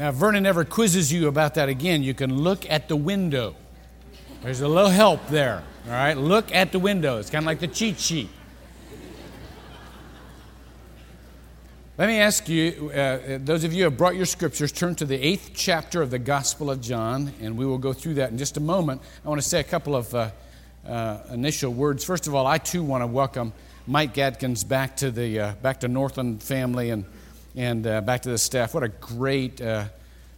Now, if Vernon ever quizzes you about that again, you can look at the window. There's a little help there. All right, look at the window. It's kind of like the cheat sheet. Let me ask you, uh, those of you who have brought your scriptures, turn to the eighth chapter of the Gospel of John, and we will go through that in just a moment. I want to say a couple of uh, uh, initial words. First of all, I too want to welcome Mike Gadkins back to the uh, back to Northland family and and uh, back to the staff. What a great uh,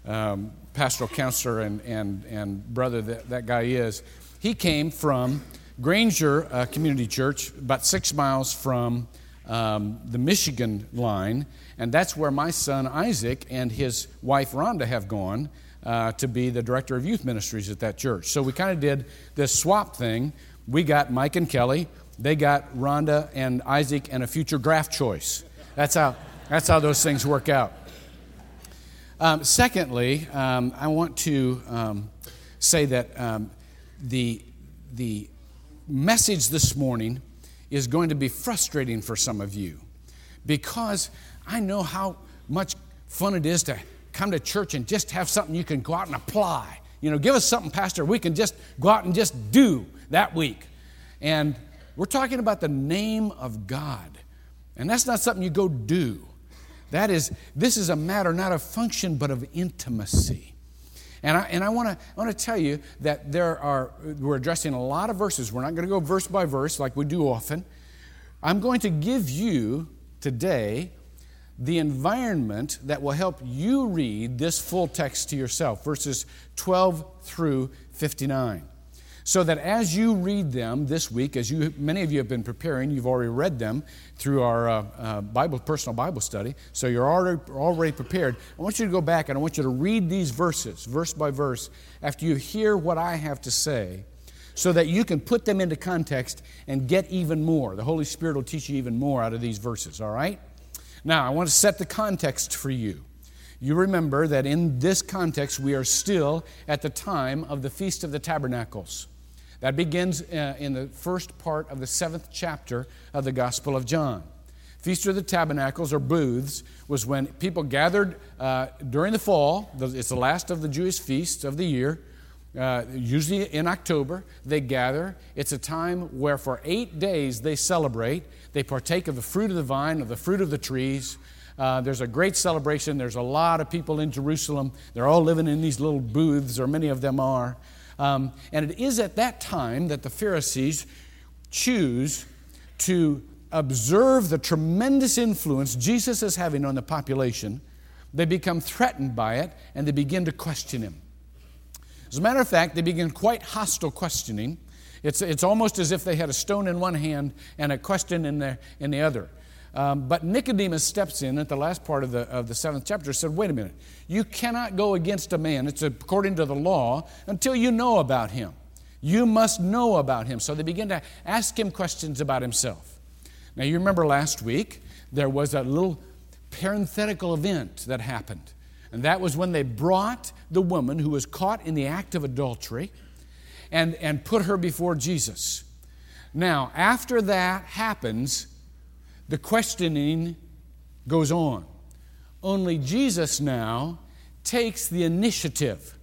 um, pastoral counselor and, and, and brother that, that guy is. He came from Granger uh, Community Church, about six miles from um, the Michigan line, and that's where my son Isaac and his wife Rhonda have gone uh, to be the director of youth ministries at that church. So we kind of did this swap thing. We got Mike and Kelly, they got Rhonda and Isaac and a future draft choice. That's how, that's how those things work out. Um, secondly, um, I want to um, say that um, the, the message this morning is going to be frustrating for some of you because I know how much fun it is to come to church and just have something you can go out and apply. You know, give us something, Pastor, we can just go out and just do that week. And we're talking about the name of God. And that's not something you go do. That is, this is a matter not of function, but of intimacy. And I, and I want to tell you that there are, we're addressing a lot of verses. We're not going to go verse by verse like we do often. I'm going to give you today the environment that will help you read this full text to yourself, verses 12 through 59 so that as you read them this week, as you many of you have been preparing, you've already read them through our uh, uh, Bible personal Bible study, so you're already already prepared. I want you to go back and I want you to read these verses, verse by verse, after you hear what I have to say, so that you can put them into context and get even more. The Holy Spirit will teach you even more out of these verses. All right. Now I want to set the context for you. You remember that in this context, we are still at the time of the Feast of the Tabernacles. That begins uh, in the first part of the seventh chapter of the Gospel of John. Feast of the Tabernacles or booths was when people gathered uh, during the fall. It's the last of the Jewish feasts of the year. Uh, usually in October, they gather. It's a time where for eight days they celebrate. They partake of the fruit of the vine, of the fruit of the trees. Uh, there's a great celebration. There's a lot of people in Jerusalem. They're all living in these little booths, or many of them are. Um, and it is at that time that the Pharisees choose to observe the tremendous influence Jesus is having on the population. They become threatened by it and they begin to question him. As a matter of fact, they begin quite hostile questioning. It's, it's almost as if they had a stone in one hand and a question in the, in the other. Um, but Nicodemus steps in at the last part of the, of the seventh chapter and said, Wait a minute, you cannot go against a man, it's according to the law, until you know about him. You must know about him. So they begin to ask him questions about himself. Now, you remember last week, there was a little parenthetical event that happened. And that was when they brought the woman who was caught in the act of adultery and, and put her before Jesus. Now, after that happens, the questioning goes on. Only Jesus now takes the initiative.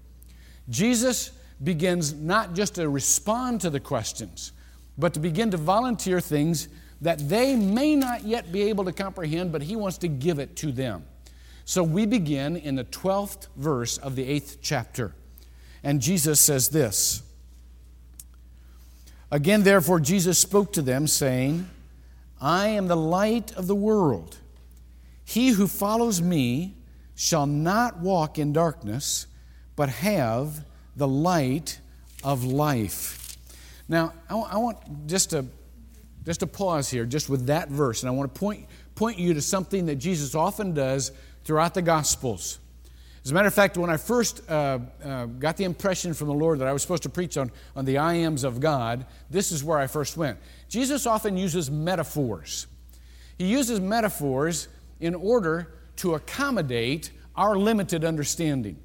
Jesus begins not just to respond to the questions, but to begin to volunteer things that they may not yet be able to comprehend, but he wants to give it to them. So we begin in the 12th verse of the 8th chapter. And Jesus says this Again, therefore, Jesus spoke to them, saying, I am the light of the world. He who follows me shall not walk in darkness, but have the light of life. Now, I, I want just to, just to pause here, just with that verse, and I want to point, point you to something that Jesus often does throughout the Gospels. As a matter of fact, when I first uh, uh, got the impression from the Lord that I was supposed to preach on, on the I ams of God, this is where I first went. Jesus often uses metaphors. He uses metaphors in order to accommodate our limited understanding.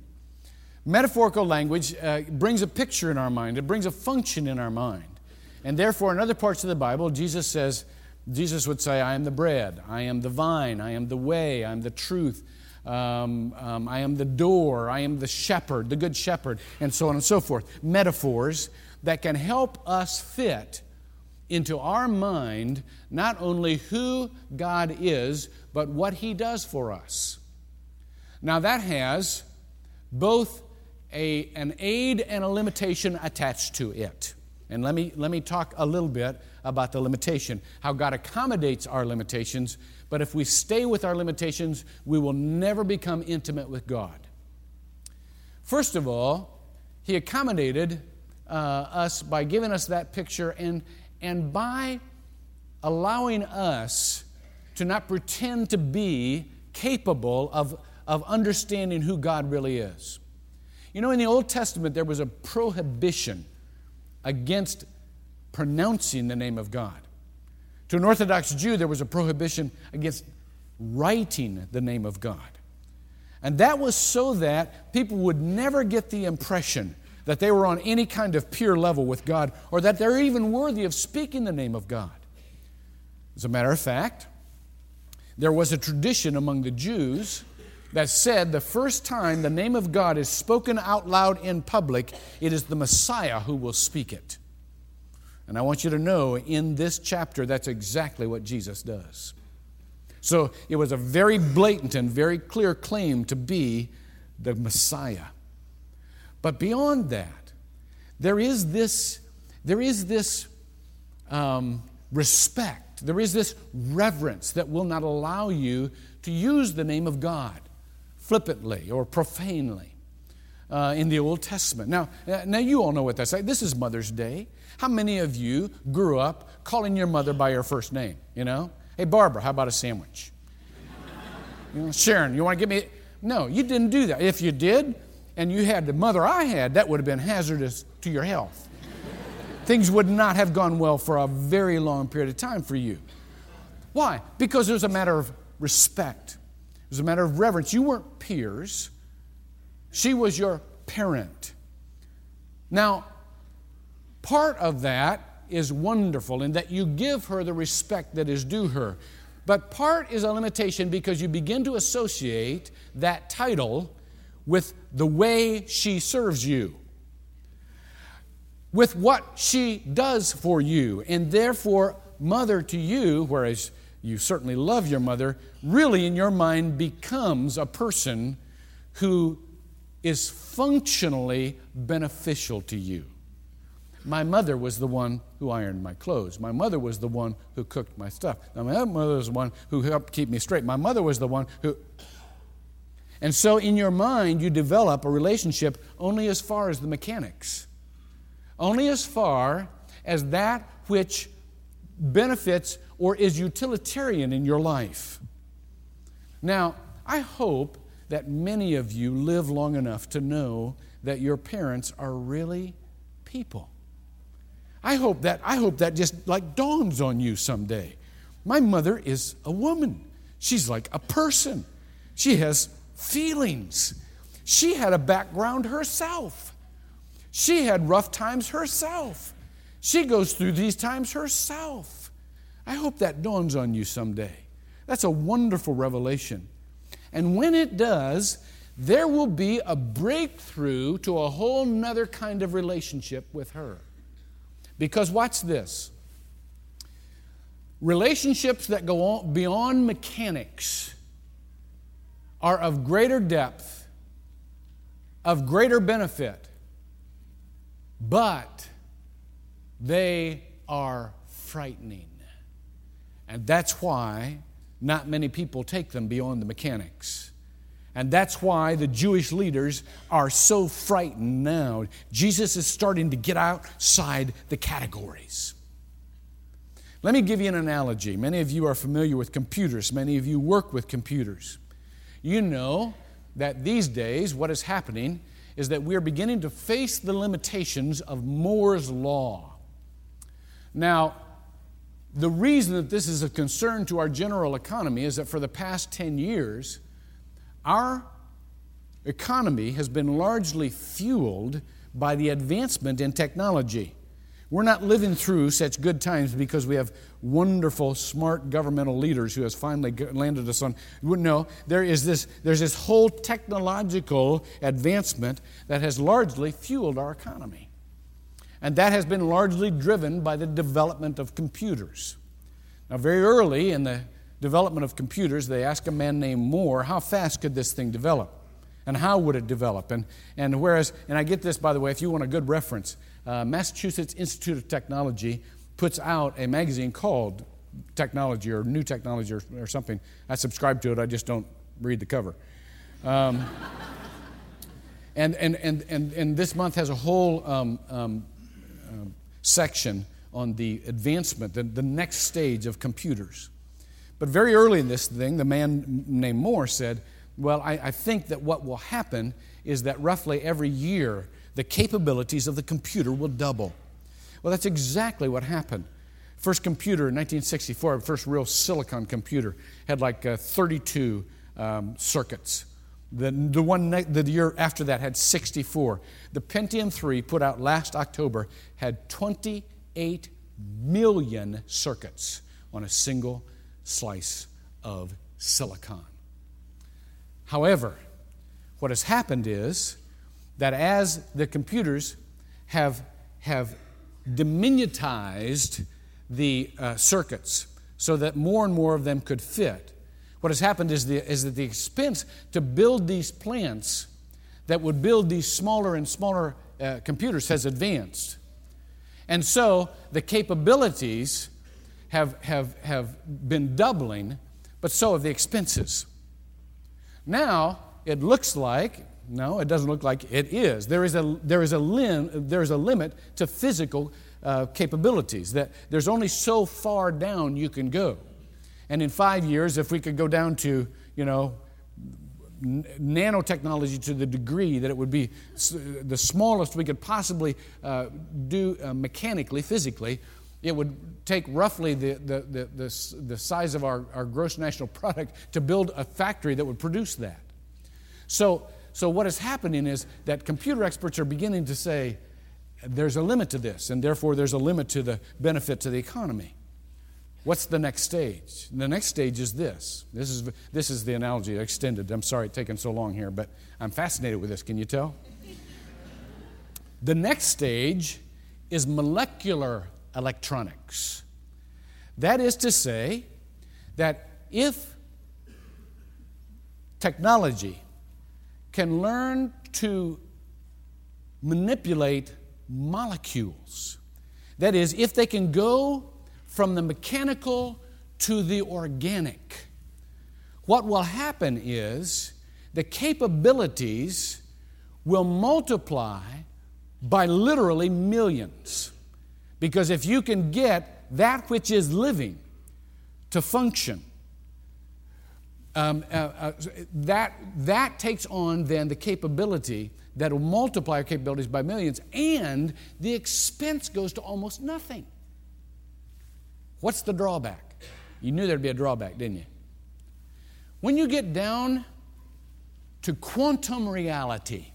Metaphorical language uh, brings a picture in our mind, it brings a function in our mind. And therefore, in other parts of the Bible, Jesus says, Jesus would say, I am the bread, I am the vine, I am the way, I am the truth, Um, um, I am the door. I am the shepherd, the good shepherd, and so on and so forth. Metaphors that can help us fit into our mind not only who God is, but what He does for us. Now, that has both a, an aid and a limitation attached to it. And let me, let me talk a little bit about the limitation, how God accommodates our limitations, but if we stay with our limitations, we will never become intimate with God. First of all, He accommodated uh, us by giving us that picture and, and by allowing us to not pretend to be capable of, of understanding who God really is. You know, in the Old Testament, there was a prohibition against pronouncing the name of God. To an Orthodox Jew, there was a prohibition against writing the name of God. And that was so that people would never get the impression that they were on any kind of peer level with God or that they're even worthy of speaking the name of God. As a matter of fact, there was a tradition among the Jews that said the first time the name of God is spoken out loud in public, it is the Messiah who will speak it. And I want you to know in this chapter, that's exactly what Jesus does. So it was a very blatant and very clear claim to be the Messiah. But beyond that, there is this, there is this um, respect, there is this reverence that will not allow you to use the name of God flippantly or profanely uh, in the Old Testament. Now, uh, now, you all know what that's like. This is Mother's Day. How many of you grew up calling your mother by her first name? You know, hey Barbara, how about a sandwich? You know, Sharon, you want to get me? No, you didn't do that. If you did, and you had the mother I had, that would have been hazardous to your health. Things would not have gone well for a very long period of time for you. Why? Because it was a matter of respect. It was a matter of reverence. You weren't peers. She was your parent. Now, part of that is wonderful in that you give her the respect that is due her. But part is a limitation because you begin to associate that title with the way she serves you, with what she does for you, and therefore, mother to you, whereas you certainly love your mother, really in your mind becomes a person who is functionally beneficial to you. My mother was the one who ironed my clothes. My mother was the one who cooked my stuff. Now, my mother was the one who helped keep me straight. My mother was the one who. And so, in your mind, you develop a relationship only as far as the mechanics, only as far as that which benefits or is utilitarian in your life. Now, I hope that many of you live long enough to know that your parents are really people. I hope that I hope that just like dawns on you someday. My mother is a woman. She's like a person. She has feelings. She had a background herself. She had rough times herself. She goes through these times herself. I hope that dawns on you someday. That's a wonderful revelation. And when it does, there will be a breakthrough to a whole nother kind of relationship with her. Because watch this relationships that go on beyond mechanics are of greater depth, of greater benefit, but they are frightening. And that's why not many people take them beyond the mechanics. And that's why the Jewish leaders are so frightened now. Jesus is starting to get outside the categories. Let me give you an analogy. Many of you are familiar with computers, many of you work with computers. You know that these days what is happening is that we are beginning to face the limitations of Moore's Law. Now, the reason that this is a concern to our general economy is that for the past 10 years, our economy has been largely fueled by the advancement in technology. We're not living through such good times because we have wonderful, smart governmental leaders who has finally landed us on. No, there is this, there's this whole technological advancement that has largely fueled our economy. And that has been largely driven by the development of computers. Now, very early in the development of computers, they asked a man named Moore, how fast could this thing develop? And how would it develop? And, and whereas, and I get this, by the way, if you want a good reference, uh, Massachusetts Institute of Technology puts out a magazine called Technology or New Technology or, or something. I subscribe to it, I just don't read the cover. Um, and, and, and, and, and this month has a whole um, um, uh, section on the advancement, the, the next stage of computers. But very early in this thing, the man named Moore said, Well, I, I think that what will happen is that roughly every year the capabilities of the computer will double. Well, that's exactly what happened. First computer in 1964, first real silicon computer, had like uh, 32 um, circuits. The, the one ne- the year after that had 64. The Pentium 3 put out last October had 28 million circuits on a single slice of silicon. However, what has happened is that as the computers have, have diminutized the uh, circuits so that more and more of them could fit, what has happened is, the, is that the expense to build these plants that would build these smaller and smaller uh, computers has advanced. And so the capabilities have, have, have been doubling, but so have the expenses. Now, it looks like, no, it doesn't look like it is. There is a, there is a, lim, there is a limit to physical uh, capabilities, that there's only so far down you can go. And in five years, if we could go down to, you know, nanotechnology to the degree that it would be the smallest we could possibly uh, do uh, mechanically, physically, it would take roughly the, the, the, the, the size of our, our gross national product to build a factory that would produce that. So, so what is happening is that computer experts are beginning to say there's a limit to this, and therefore there's a limit to the benefit to the economy. What's the next stage? The next stage is this. This is, this is the analogy extended. I'm sorry it's taken so long here, but I'm fascinated with this. Can you tell? the next stage is molecular electronics. That is to say, that if technology can learn to manipulate molecules, that is, if they can go from the mechanical to the organic, what will happen is the capabilities will multiply by literally millions. Because if you can get that which is living to function, um, uh, uh, that, that takes on then the capability that will multiply our capabilities by millions, and the expense goes to almost nothing. What's the drawback? You knew there'd be a drawback, didn't you? When you get down to quantum reality,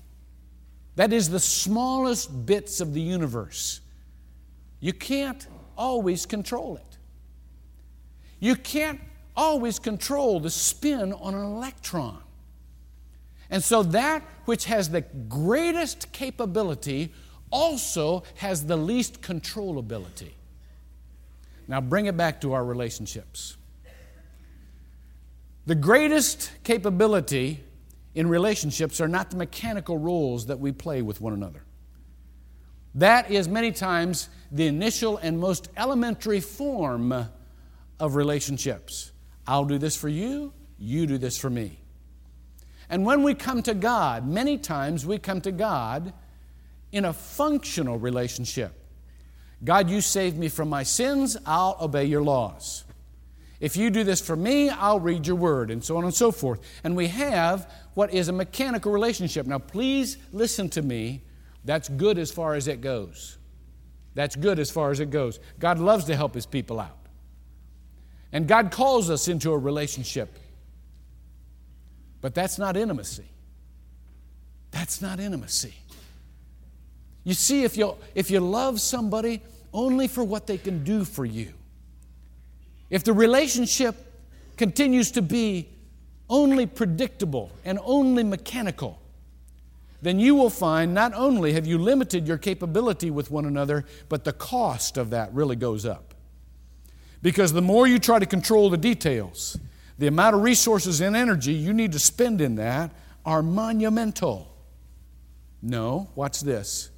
that is the smallest bits of the universe, you can't always control it. You can't always control the spin on an electron. And so that which has the greatest capability also has the least controllability. Now bring it back to our relationships. The greatest capability in relationships are not the mechanical roles that we play with one another. That is many times the initial and most elementary form of relationships. I'll do this for you, you do this for me. And when we come to God, many times we come to God in a functional relationship. God, you saved me from my sins, I'll obey your laws. If you do this for me, I'll read your word, and so on and so forth. And we have what is a mechanical relationship. Now, please listen to me that's good as far as it goes. That's good as far as it goes. God loves to help his people out. And God calls us into a relationship. But that's not intimacy. That's not intimacy. You see, if you, if you love somebody only for what they can do for you. If the relationship continues to be only predictable and only mechanical, then you will find not only have you limited your capability with one another, but the cost of that really goes up. Because the more you try to control the details, the amount of resources and energy you need to spend in that are monumental. No, watch this.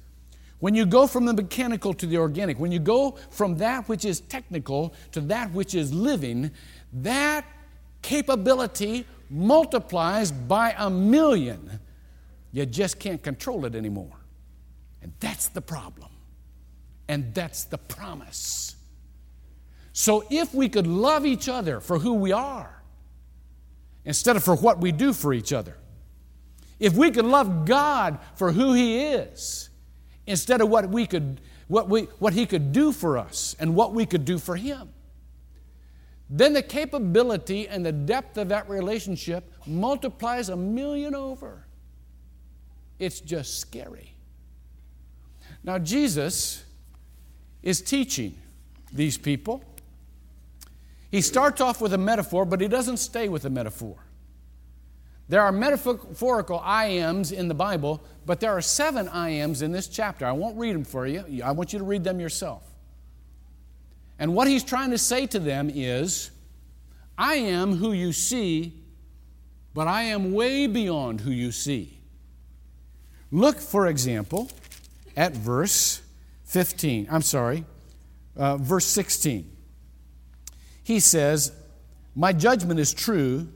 When you go from the mechanical to the organic, when you go from that which is technical to that which is living, that capability multiplies by a million. You just can't control it anymore. And that's the problem. And that's the promise. So if we could love each other for who we are instead of for what we do for each other, if we could love God for who He is instead of what we could what we what he could do for us and what we could do for him then the capability and the depth of that relationship multiplies a million over it's just scary now jesus is teaching these people he starts off with a metaphor but he doesn't stay with a metaphor there are metaphorical I ams in the Bible, but there are seven I ams in this chapter. I won't read them for you. I want you to read them yourself. And what he's trying to say to them is I am who you see, but I am way beyond who you see. Look, for example, at verse 15. I'm sorry, uh, verse 16. He says, My judgment is true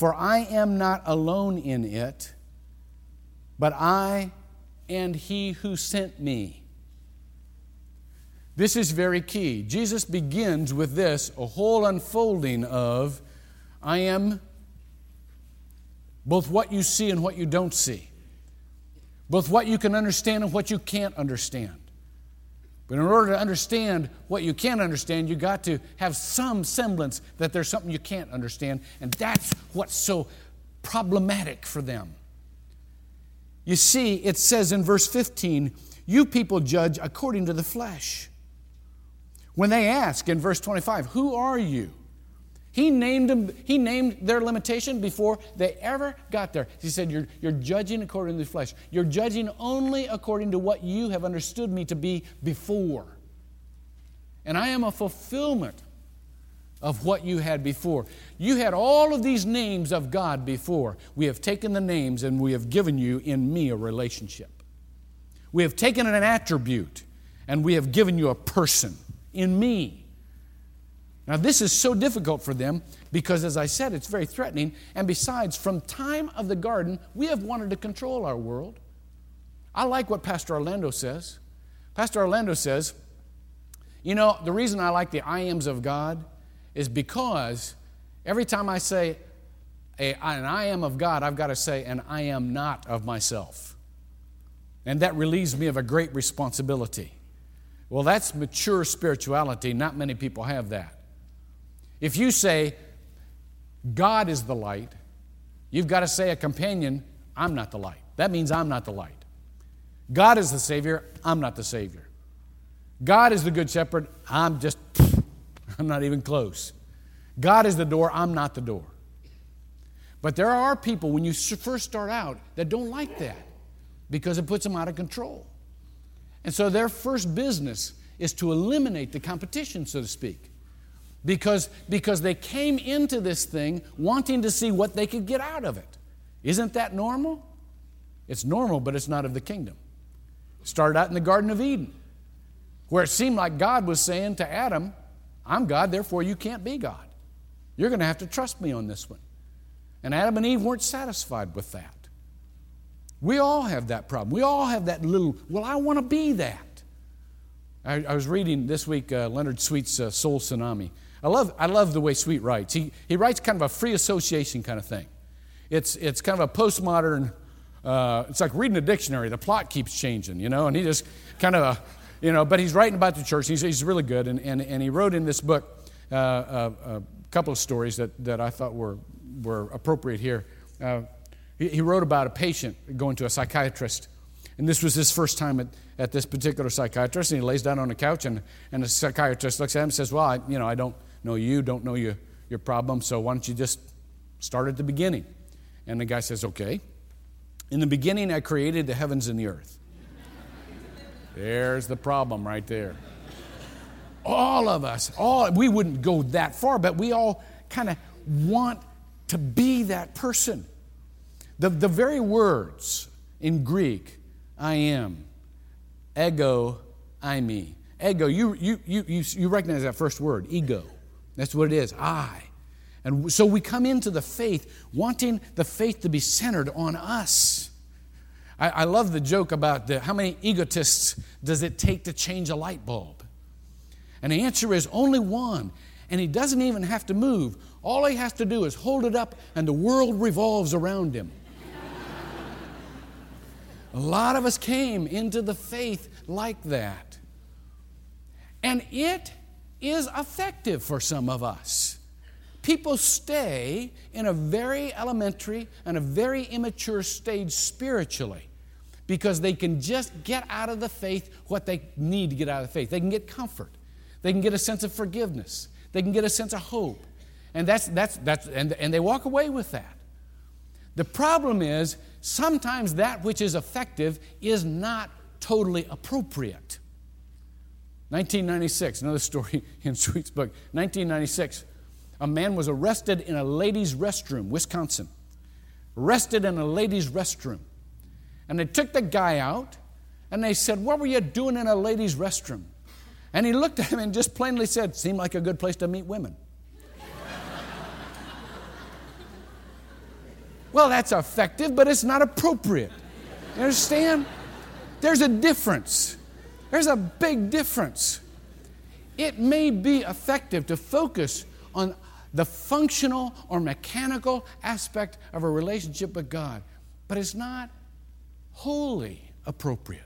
for I am not alone in it, but I and he who sent me. This is very key. Jesus begins with this a whole unfolding of I am both what you see and what you don't see, both what you can understand and what you can't understand. But in order to understand what you can't understand, you got to have some semblance that there's something you can't understand. And that's what's so problematic for them. You see, it says in verse 15, you people judge according to the flesh. When they ask in verse 25, Who are you? He named, them, he named their limitation before they ever got there. He said, you're, you're judging according to the flesh. You're judging only according to what you have understood me to be before. And I am a fulfillment of what you had before. You had all of these names of God before. We have taken the names and we have given you in me a relationship. We have taken an attribute and we have given you a person in me. Now, this is so difficult for them because, as I said, it's very threatening. And besides, from time of the garden, we have wanted to control our world. I like what Pastor Orlando says. Pastor Orlando says, you know, the reason I like the I ams of God is because every time I say an I am of God, I've got to say an I am not of myself. And that relieves me of a great responsibility. Well, that's mature spirituality. Not many people have that. If you say, God is the light, you've got to say a companion, I'm not the light. That means I'm not the light. God is the Savior, I'm not the Savior. God is the Good Shepherd, I'm just, I'm not even close. God is the door, I'm not the door. But there are people, when you first start out, that don't like that because it puts them out of control. And so their first business is to eliminate the competition, so to speak because, because they came into this thing wanting to see what they could get out of it. Isn't that normal? It's normal, but it's not of the kingdom. Started out in the Garden of Eden, where it seemed like God was saying to Adam, I'm God, therefore you can't be God. You're going to have to trust me on this one. And Adam and Eve weren't satisfied with that. We all have that problem. We all have that little, well, I want to be that. I, I was reading this week uh, Leonard Sweet's uh, Soul Tsunami. I love, I love the way Sweet writes. He, he writes kind of a free association kind of thing. It's, it's kind of a postmodern, uh, it's like reading a dictionary. The plot keeps changing, you know, and he just kind of, uh, you know, but he's writing about the church. He's, he's really good. And, and, and he wrote in this book uh, a, uh, a, couple of stories that, that I thought were, were appropriate here. Uh, he, he wrote about a patient going to a psychiatrist And this was his first time at, at this particular psychiatrist. And he lays down on a couch, and, and the psychiatrist looks at him and says, Well, I, you know, I don't know you, don't know your, your problem, so why don't you just start at the beginning? And the guy says, Okay. In the beginning, I created the heavens and the earth. There's the problem right there. All of us, all we wouldn't go that far, but we all kind of want to be that person. The, the very words in Greek I am. Ego, I me. Ego, you, you, you, you, you recognize that first word, ego. That's what it is, I. And so we come into the faith wanting the faith to be centered on us. I, I love the joke about the, how many egotists does it take to change a light bulb? And the answer is only one. And he doesn't even have to move. All he has to do is hold it up, and the world revolves around him. A lot of us came into the faith like that. And it is effective for some of us. People stay in a very elementary and a very immature stage spiritually because they can just get out of the faith what they need to get out of the faith. They can get comfort, they can get a sense of forgiveness, they can get a sense of hope. And that's, that's, that's and, and they walk away with that. The problem is sometimes that which is effective is not totally appropriate. 1996, another story in Sweet's book. 1996, a man was arrested in a ladies' restroom, Wisconsin. Arrested in a ladies' restroom. And they took the guy out and they said, What were you doing in a ladies' restroom? And he looked at him and just plainly said, Seemed like a good place to meet women. Well, that's effective, but it's not appropriate. You understand? There's a difference. There's a big difference. It may be effective to focus on the functional or mechanical aspect of a relationship with God, but it's not wholly appropriate.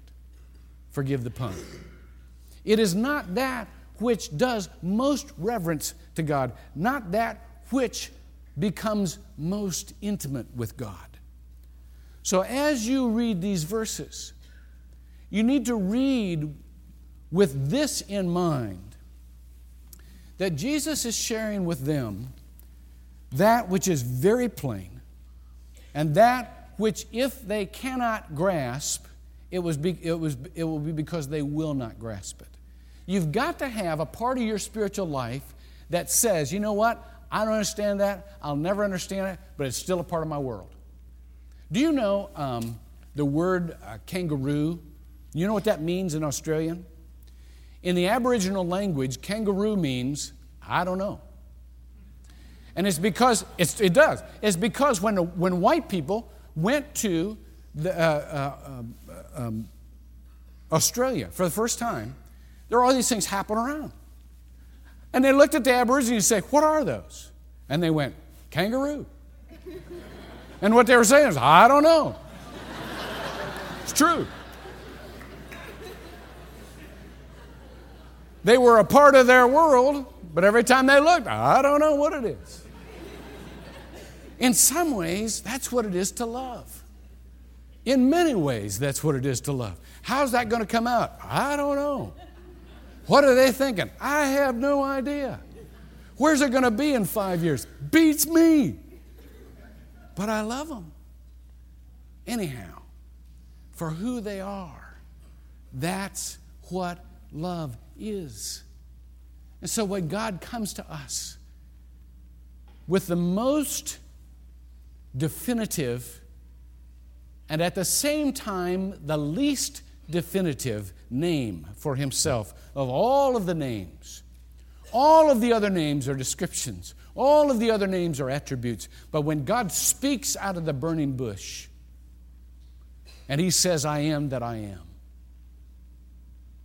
Forgive the pun. It is not that which does most reverence to God, not that which becomes most intimate with God. So as you read these verses, you need to read with this in mind that Jesus is sharing with them that which is very plain and that which, if they cannot grasp, it, was be, it, was, it will be because they will not grasp it. You've got to have a part of your spiritual life that says, you know what? I don't understand that. I'll never understand it, but it's still a part of my world. Do you know um, the word uh, kangaroo? You know what that means in Australian? In the Aboriginal language, kangaroo means, I don't know. And it's because, it's, it does. It's because when, when white people went to the, uh, uh, um, um, Australia for the first time, there were all these things happening around. And they looked at the Aborigines and say, What are those? And they went, Kangaroo. and what they were saying is, I don't know. It's true. They were a part of their world, but every time they looked, I don't know what it is. In some ways, that's what it is to love. In many ways, that's what it is to love. How's that going to come out? I don't know. What are they thinking? I have no idea. Where's it going to be in five years? Beats me. But I love them. Anyhow, for who they are, that's what love is. And so when God comes to us with the most definitive and at the same time the least definitive name for himself of all of the names. All of the other names are descriptions, all of the other names are attributes. But when God speaks out of the burning bush and he says, I am that I am,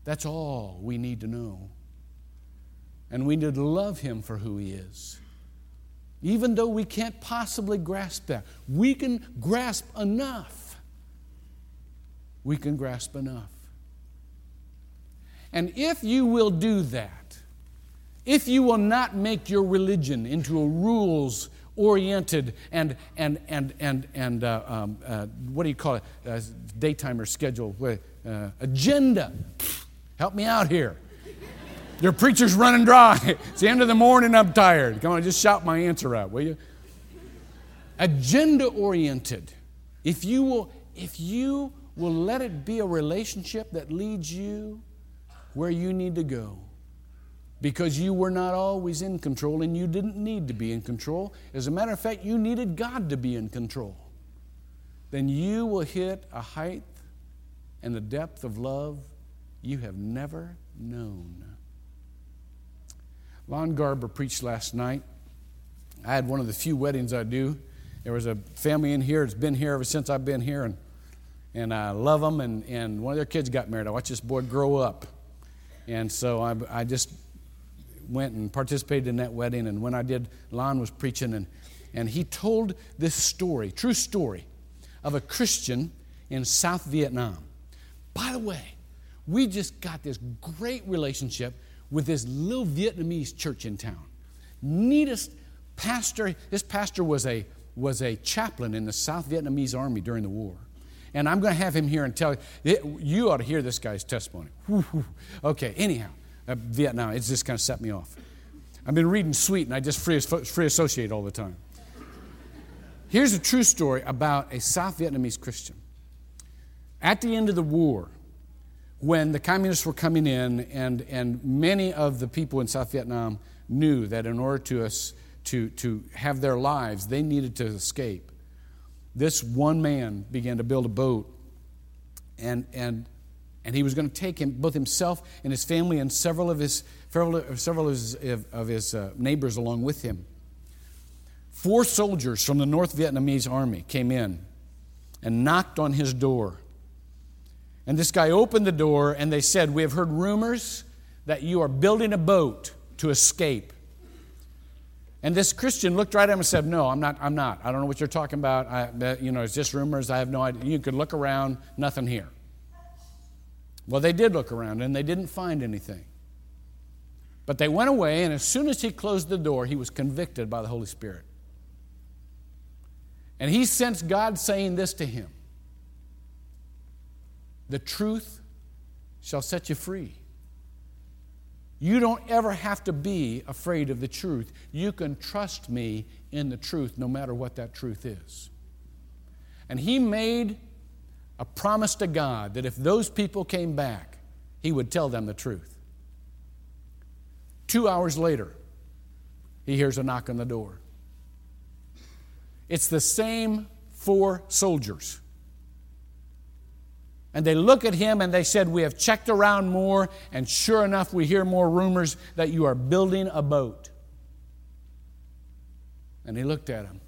that's all we need to know. And we need to love him for who he is. Even though we can't possibly grasp that, we can grasp enough. We can grasp enough. And if you will do that, if you will not make your religion into a rules oriented and and and and and uh, um, uh, what do you call it? Uh, or schedule uh, agenda. Help me out here. Your preacher's running dry. It's the end of the morning. I'm tired. Come on, just shout my answer out, will you? Agenda oriented. If you will, if you will let it be a relationship that leads you where you need to go because you were not always in control and you didn't need to be in control. As a matter of fact, you needed God to be in control. Then you will hit a height and a depth of love you have never known. Lon Garber preached last night. I had one of the few weddings I do. There was a family in here that's been here ever since I've been here, and, and I love them. And, and one of their kids got married. I watched this boy grow up. And so I, I just went and participated in that wedding. And when I did, Lon was preaching, and, and he told this story, true story, of a Christian in South Vietnam. By the way, we just got this great relationship with this little Vietnamese church in town. Neatest pastor, this pastor was a, was a chaplain in the South Vietnamese army during the war. And I'm going to have him here and tell you, you ought to hear this guy's testimony. Okay, anyhow, uh, Vietnam, it's just kind of set me off. I've been reading Sweet and I just free, free associate all the time. Here's a true story about a South Vietnamese Christian. At the end of the war, when the communists were coming in, and, and many of the people in South Vietnam knew that in order to, us, to, to have their lives, they needed to escape. This one man began to build a boat, and, and and he was going to take him, both himself and his family and several of his, several, of his, of his uh, neighbors along with him. Four soldiers from the North Vietnamese army came in and knocked on his door. And this guy opened the door and they said, We have heard rumors that you are building a boat to escape. And this Christian looked right at him and said, No, I'm not. I'm not. I don't know what you're talking about. I, you know, it's just rumors. I have no idea. You could look around, nothing here. Well, they did look around and they didn't find anything. But they went away, and as soon as he closed the door, he was convicted by the Holy Spirit. And he sensed God saying this to him The truth shall set you free. You don't ever have to be afraid of the truth. You can trust me in the truth no matter what that truth is. And he made a promise to God that if those people came back, he would tell them the truth. Two hours later, he hears a knock on the door. It's the same four soldiers. And they look at him and they said, We have checked around more, and sure enough, we hear more rumors that you are building a boat. And he looked at him,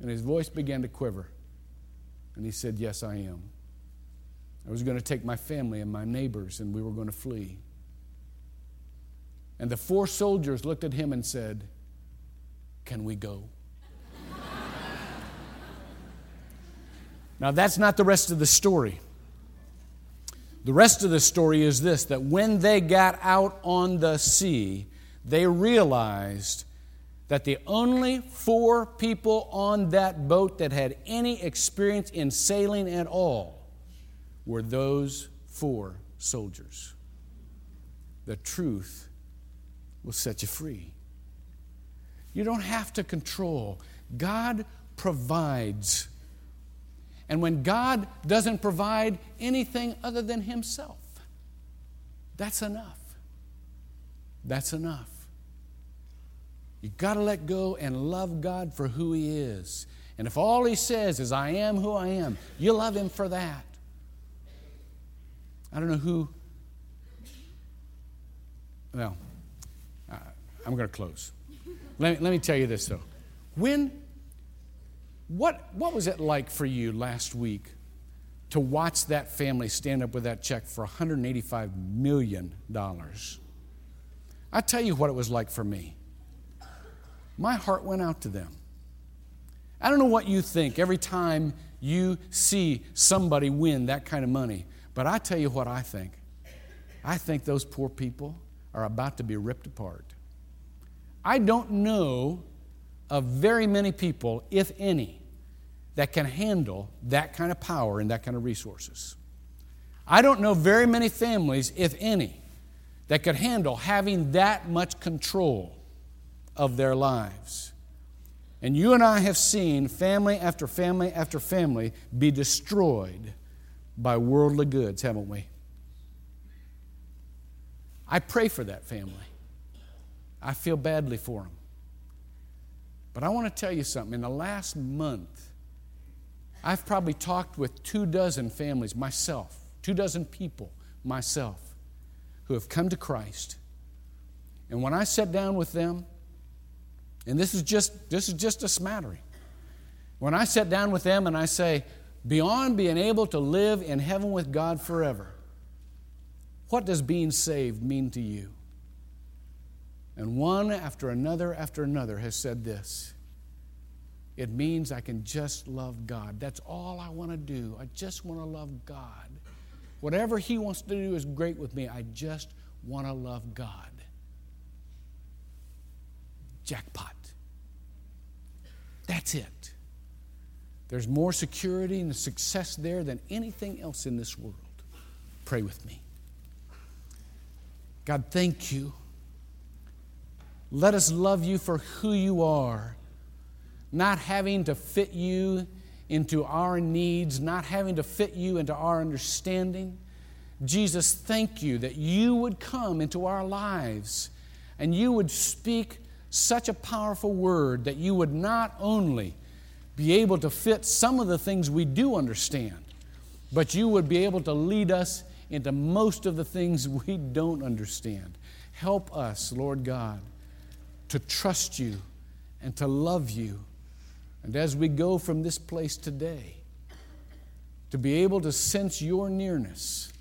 and his voice began to quiver. And he said, Yes, I am. I was going to take my family and my neighbors, and we were going to flee. And the four soldiers looked at him and said, Can we go? now, that's not the rest of the story. The rest of the story is this that when they got out on the sea, they realized that the only four people on that boat that had any experience in sailing at all were those four soldiers. The truth will set you free. You don't have to control. God provides. And when God doesn't provide anything other than Himself, that's enough. That's enough. You got to let go and love God for who He is. And if all He says is, I am who I am, you love Him for that. I don't know who. Well, I'm going to close. Let me, let me tell you this, though. When, what, what was it like for you last week to watch that family stand up with that check for $185 million? I tell you what it was like for me. My heart went out to them. I don't know what you think every time you see somebody win that kind of money. But I tell you what I think. I think those poor people are about to be ripped apart. I don't know of very many people, if any, that can handle that kind of power and that kind of resources. I don't know very many families, if any, that could handle having that much control of their lives. And you and I have seen family after family after family be destroyed by worldly goods, haven't we? I pray for that family. I feel badly for them. But I want to tell you something. In the last month, I've probably talked with two dozen families myself, two dozen people myself, who have come to Christ. And when I sat down with them, and this is just this is just a smattering. When I sit down with them and I say, beyond being able to live in heaven with God forever, what does being saved mean to you? And one after another after another has said this it means I can just love God. That's all I want to do. I just want to love God. Whatever He wants to do is great with me. I just want to love God. Jackpot. That's it. There's more security and success there than anything else in this world. Pray with me. God, thank you. Let us love you for who you are, not having to fit you into our needs, not having to fit you into our understanding. Jesus, thank you that you would come into our lives and you would speak such a powerful word that you would not only be able to fit some of the things we do understand, but you would be able to lead us into most of the things we don't understand. Help us, Lord God, to trust you and to love you. And as we go from this place today, to be able to sense your nearness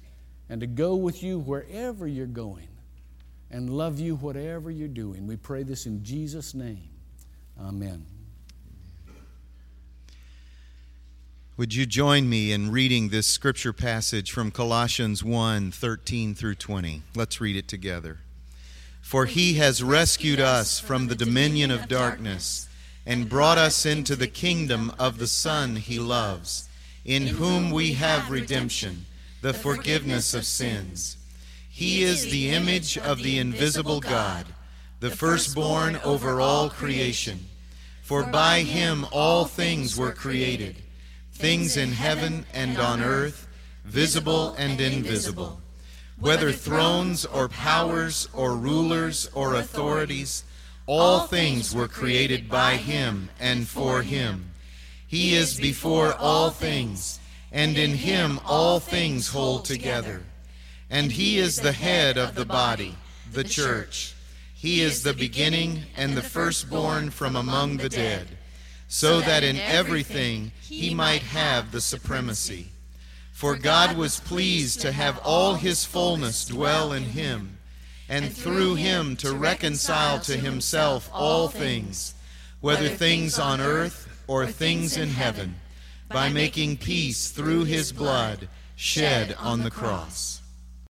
and to go with you wherever you're going and love you whatever you're doing. We pray this in Jesus' name. Amen. Would you join me in reading this scripture passage from Colossians 1 13 through 20? Let's read it together. For he has rescued us from the dominion of darkness and brought us into the kingdom of the Son he loves, in whom we have redemption, the forgiveness of sins. He is the image of the invisible God, the firstborn over all creation. For by him all things were created things in heaven and on earth, visible and invisible, whether thrones or powers or rulers or authorities, all things were created by him and for him. He is before all things, and in him all things hold together. And he is the head of the body, the church. He is the beginning and the firstborn from among the dead so that in everything he might have the supremacy. For God was pleased to have all his fullness dwell in him, and through him to reconcile to himself all things, whether things on earth or things in heaven, by making peace through his blood shed on the cross.